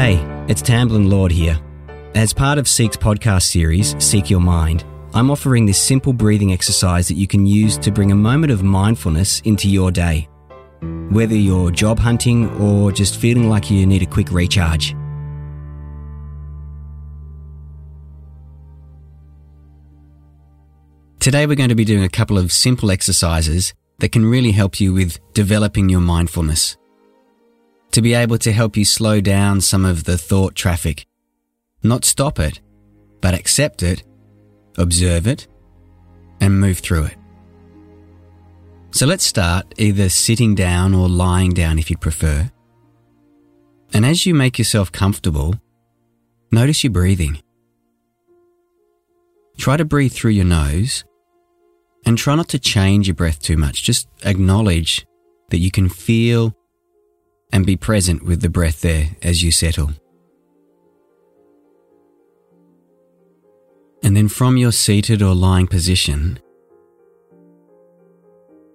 Hey, it's Tamblyn Lord here. As part of Seek's podcast series, Seek Your Mind, I'm offering this simple breathing exercise that you can use to bring a moment of mindfulness into your day. Whether you're job hunting or just feeling like you need a quick recharge. Today, we're going to be doing a couple of simple exercises that can really help you with developing your mindfulness. To be able to help you slow down some of the thought traffic. Not stop it, but accept it, observe it, and move through it. So let's start either sitting down or lying down if you'd prefer. And as you make yourself comfortable, notice your breathing. Try to breathe through your nose and try not to change your breath too much. Just acknowledge that you can feel and be present with the breath there as you settle. And then from your seated or lying position,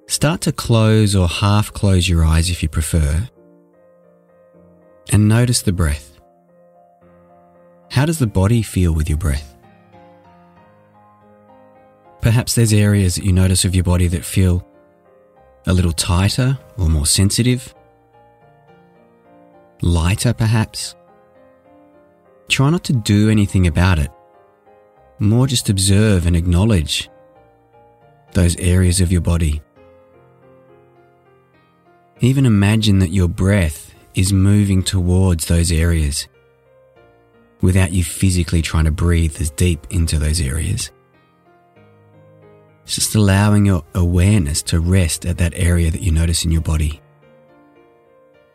start to close or half close your eyes if you prefer, and notice the breath. How does the body feel with your breath? Perhaps there's areas that you notice of your body that feel a little tighter or more sensitive, lighter perhaps. Try not to do anything about it. More just observe and acknowledge those areas of your body. Even imagine that your breath is moving towards those areas without you physically trying to breathe as deep into those areas. It's just allowing your awareness to rest at that area that you notice in your body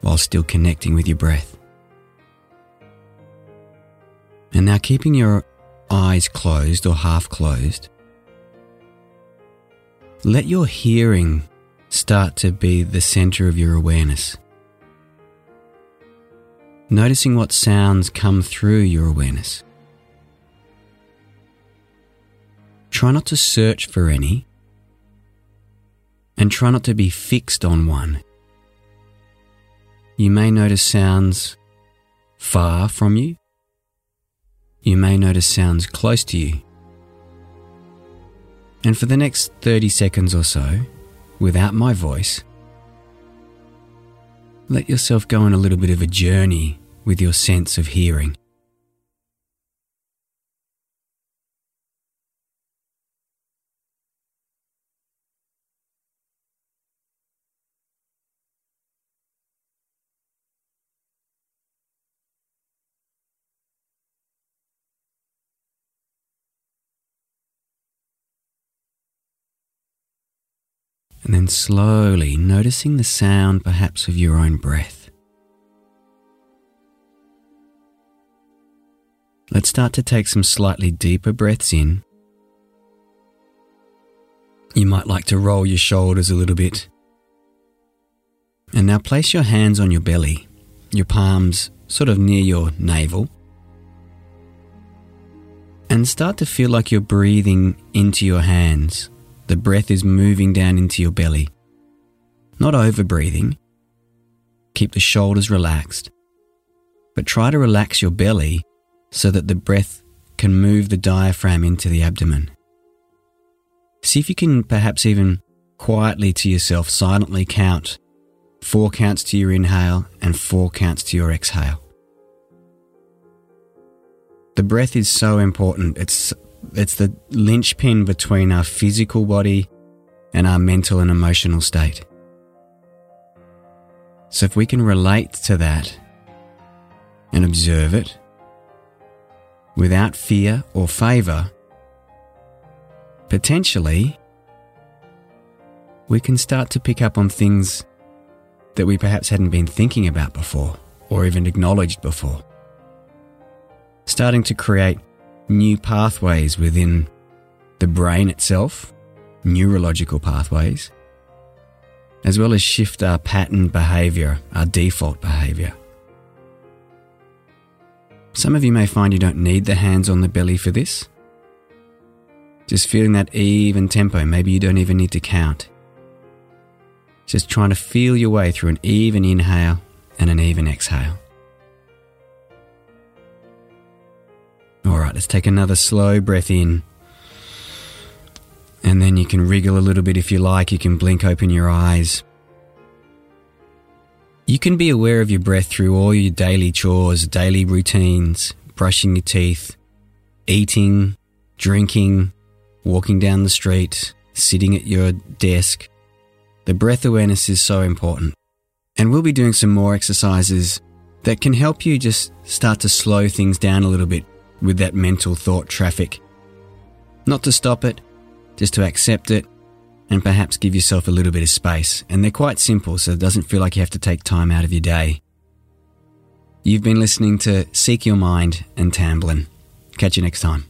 while still connecting with your breath. And now keeping your eyes closed or half closed, let your hearing start to be the center of your awareness. Noticing what sounds come through your awareness. Try not to search for any, and try not to be fixed on one. You may notice sounds far from you. You may notice sounds close to you. And for the next 30 seconds or so, without my voice, let yourself go on a little bit of a journey with your sense of hearing. And then slowly noticing the sound perhaps of your own breath. Let's start to take some slightly deeper breaths in. You might like to roll your shoulders a little bit. And now place your hands on your belly, your palms sort of near your navel. And start to feel like you're breathing into your hands the breath is moving down into your belly. Not over breathing. Keep the shoulders relaxed. But try to relax your belly so that the breath can move the diaphragm into the abdomen. See if you can perhaps even quietly to yourself silently count four counts to your inhale and four counts to your exhale. The breath is so important. It's it's the linchpin between our physical body and our mental and emotional state. So if we can relate to that and observe it without fear or favor, potentially we can start to pick up on things that we perhaps hadn't been thinking about before or even acknowledged before. Starting to create new pathways within the brain itself, neurological pathways, as well as shift our pattern behavior, our default behavior. Some of you may find you don't need the hands on the belly for this. Just feeling that even tempo, maybe you don't even need to count. Just trying to feel your way through an even inhale and an even exhale. Right, let's take another slow breath in. And then you can wriggle a little bit if you like. You can blink open your eyes. You can be aware of your breath through all your daily chores, daily routines, brushing your teeth, eating, drinking, walking down the street, sitting at your desk. The breath awareness is so important. And we'll be doing some more exercises that can help you just start to slow things down a little bit with that mental thought traffic. Not to stop it, just to accept it and perhaps give yourself a little bit of space. And they're quite simple, so it doesn't feel like you have to take time out of your day. You've been listening to Seek Your Mind and Tamblyn. Catch you next time.